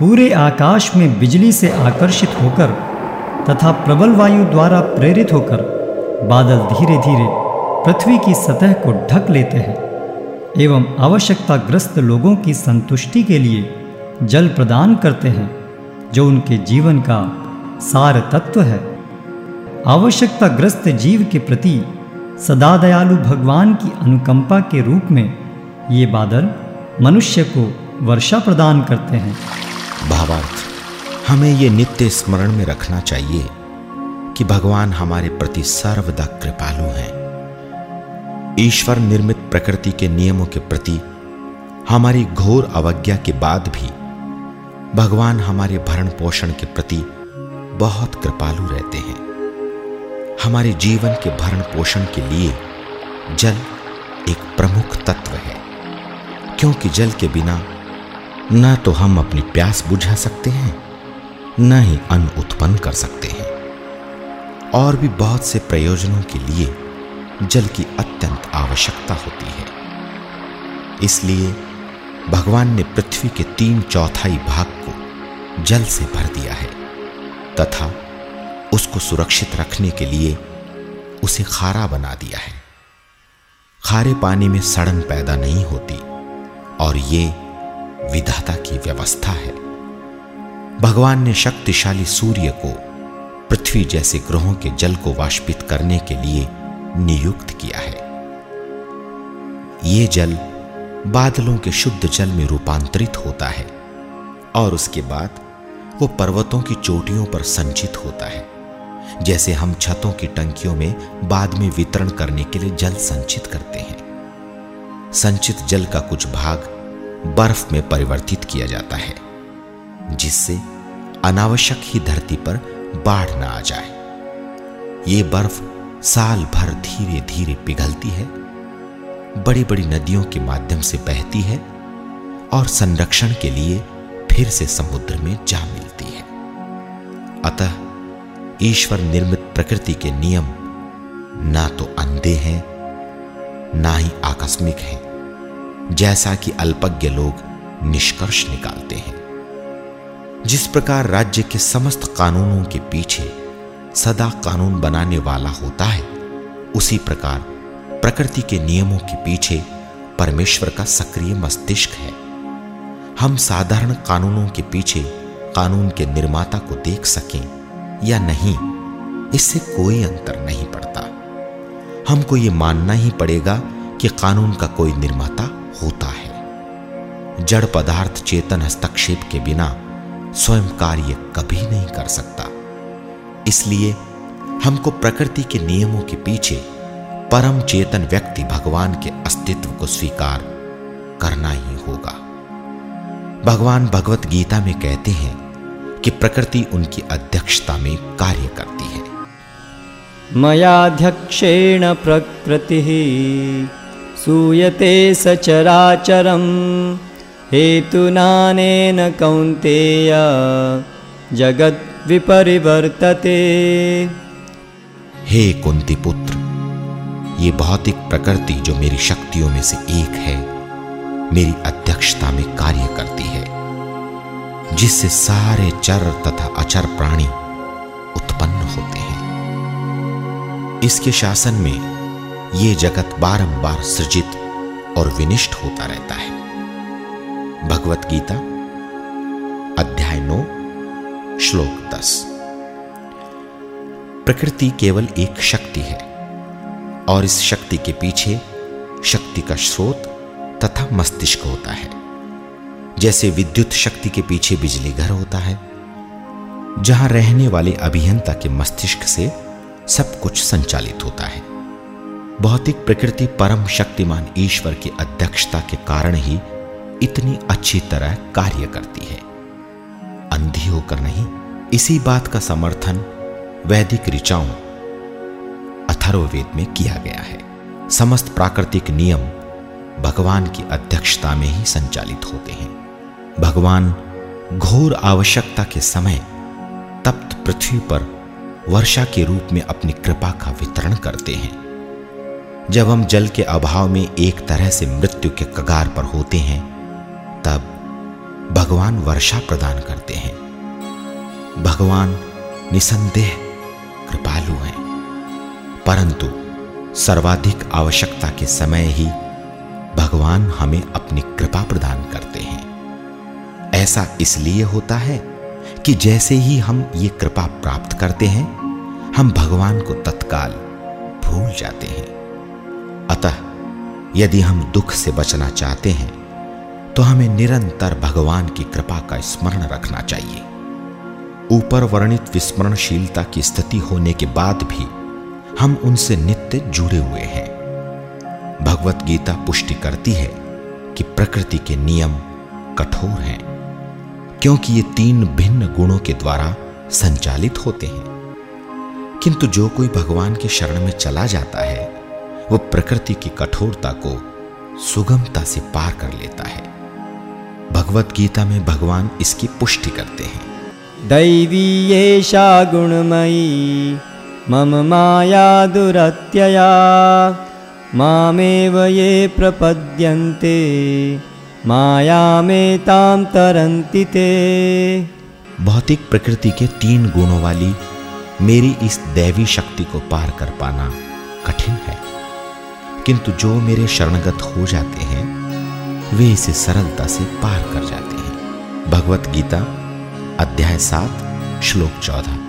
पूरे आकाश में बिजली से आकर्षित होकर तथा प्रबल वायु द्वारा प्रेरित होकर बादल धीरे धीरे पृथ्वी की सतह को ढक लेते हैं एवं आवश्यकताग्रस्त लोगों की संतुष्टि के लिए जल प्रदान करते हैं, जो उनके जीवन का सार तत्व है। आवश्यकताग्रस्त जीव के प्रति सदा दयालु भगवान की अनुकंपा के रूप में ये बादल मनुष्य को वर्षा प्रदान करते हैं। भावार्थ, हमें ये नित्य स्मरण में रखना चाहिए कि भगवान हमारे प्रति सर्वदा कृपालु हैं। ईश्वर निर्मित प्रकृति के नियमों के प्रति, हमारी घोर अवज्ञा के बाद भी, भगवान हमारे भरण पोषण के प्रति बहुत कृपालु रहते हैं। हमारे जीवन के भरण पोषण के लिए जल एक प्रमुख तत्व है, क्योंकि जल के बिना न तो हम अपनी प्यास बुझा सकते हैं, न ही अन्न उत्पन्न कर सकते हैं। और भी बहुत से प्रयोजनों के लिए जल की अत्यंत आवश्यकता होती है। इसलिए भगवान ने पृथ्वी के तीन चौथाई भाग को जल से भर दिया है, तथा उसको सुरक्षित रखने के लिए उसे खारा बना दिया है। खारे पानी में सड़न पैदा नहीं होती, और ये विधाता की व्यवस्था है। भगवान ने शक्तिशाली सूर्य को पृथ्वी जैसे ग्रहों के जल को वाष्पित करने के लिए नियुक्त किया है। ये जल बादलों के शुद्ध जल में रूपांतरित होता है और उसके बाद वो पर्वतों की चोटियों पर संचित होता है। जैसे हम छतों की टंकियों में बाद में वितरण करने के लिए जल संचित करते हैं। संचित जल का कुछ भाग बर्फ़ में परिवर्तित किया जाता है, जिससे अनावश्यक ही धरती पर बाढ़ न आ जाए। ये बर्फ़ साल भर धीरे धीरे पिघलती है बड़ी बड़ी नदियों के माध्यम से बहती है और संरक्षण के लिए फिर से समुद्र में जा मिलती है। अतः ईश्वर निर्मित प्रकृति के नियम ना तो अंधे हैं, ना ही आकस्मिक हैं। जैसा कि अल्पज्ञ लोग निष्कर्ष निकालते हैं। जिस प्रकार राज्य के समस्त कानूनों के पीछे सदा कानून बनाने वाला होता है, उसी प्रकार प्रकृति के नियमों के पीछे परमेश्वर का सक्रिय मस्तिष्क है। हम साधारण कानूनों के पीछे कानून के निर्माता को देख सकें या नहीं, इससे कोई अंतर नहीं पड़ता। हमको यह मानना ही पड़ेगा कि कानून का कोई निर्माता होता है। जड़ पदार्थ चेतन हस्तक्षेप के बिना स्वयं कार्य कभी नहीं कर सकता। इसलिए हमको प्रकृति के नियमों के पीछे परम चेतन व्यक्ति भगवान के अस्तित्व को स्वीकार करना ही होगा। भगवान भगवत गीता में कहते हैं कि प्रकृति उनकी अध्यक्षता में कार्य करती है। मयाध्यक्षेण प्रकृति सूयते सचराचरम हेतुनानेन कौन्तेय। जगत विपरिवर्तते। हे कुंती पुत्र ये भौतिक प्रकृति जो मेरी शक्तियों में से एक है, मेरी अध्यक्षता में कार्य करती है, जिससे सारे चर तथा अचर प्राणी उत्पन्न होते हैं। इसके शासन में ये जगत बारंबार सृजित और विनिष्ट होता रहता है। भगवत गीता, अध्याय नौ, श्लोक दस। प्रकृति केवल एक शक्ति है और इस शक्ति के पीछे शक्ति का स्रोत तथा मस्तिष्क होता है। जैसे विद्युत शक्ति के पीछे बिजली घर होता है, जहाँ रहने वाले अभियंता के मस्तिष्क से सब कुछ संचालित होता है। भौतिक प्रकृति परम शक्तिमान ईश्वर की अध्यक्षता के कारण ही इतनी अच्छी तरह कार्य करती है। अंधी होकर नहीं, इसी बात का समर्थन वैदिक ऋचाओं अथर्ववेद में किया गया है। समस्त प्राकृतिक नियम भगवान की अध्यक्षता में ही संचालित होते हैं। भगवान घोर आवश्यकता के समय तप्त पृथ्वी पर वर्षा के रूप में अपनी कृपा का वितरण करते हैं। जब हम जल के अभाव में एक तरह से मृत्यु के कगार पर होते हैं, तब भगवान वर्षा प्रदान करते हैं। भगवान निसंदेह कृपालु हैं। परंतु सर्वाधिक आवश्यकता के समय ही भगवान हमें अपनी कृपा प्रदान करते हैं। ऐसा इसलिए होता है कि जैसे ही हम ये कृपा प्राप्त करते हैं, हम भगवान को तत्काल भूल जाते हैं। अतः यदि हम दुख से बचना चाहते हैं तो हमें निरंतर भगवान की कृपा का स्मरण रखना चाहिए। ऊपर वर्णित विस्मरणशीलता की स्थिति होने के बाद भी हम उनसे नित्य जुड़े हुए हैं। भगवत गीता पुष्टि करती है कि प्रकृति के नियम कठोर हैं, क्योंकि ये तीन भिन्न गुणों के द्वारा संचालित होते हैं। किंतु जो कोई भगवान के शरण में चला जाता है वो प्रकृति की कठोरता को सुगमता से पार कर लेता है। भगवत गीता में भगवान इसकी पुष्टि करते हैं। दैवी येषा गुणमयी मम माया दुरत्यया मामेव ये प्रपद्यन्ते मायामेतां तरन्ति ते। भौतिक प्रकृति के तीन गुणों वाली मेरी इस दैवी शक्ति को पार कर पाना कठिन है। किंतु जो मेरे शरणगत हो जाते हैं, वे इसे सरलता से पार कर जाते हैं। भगवत गीता, अध्याय सात, श्लोक चौदह।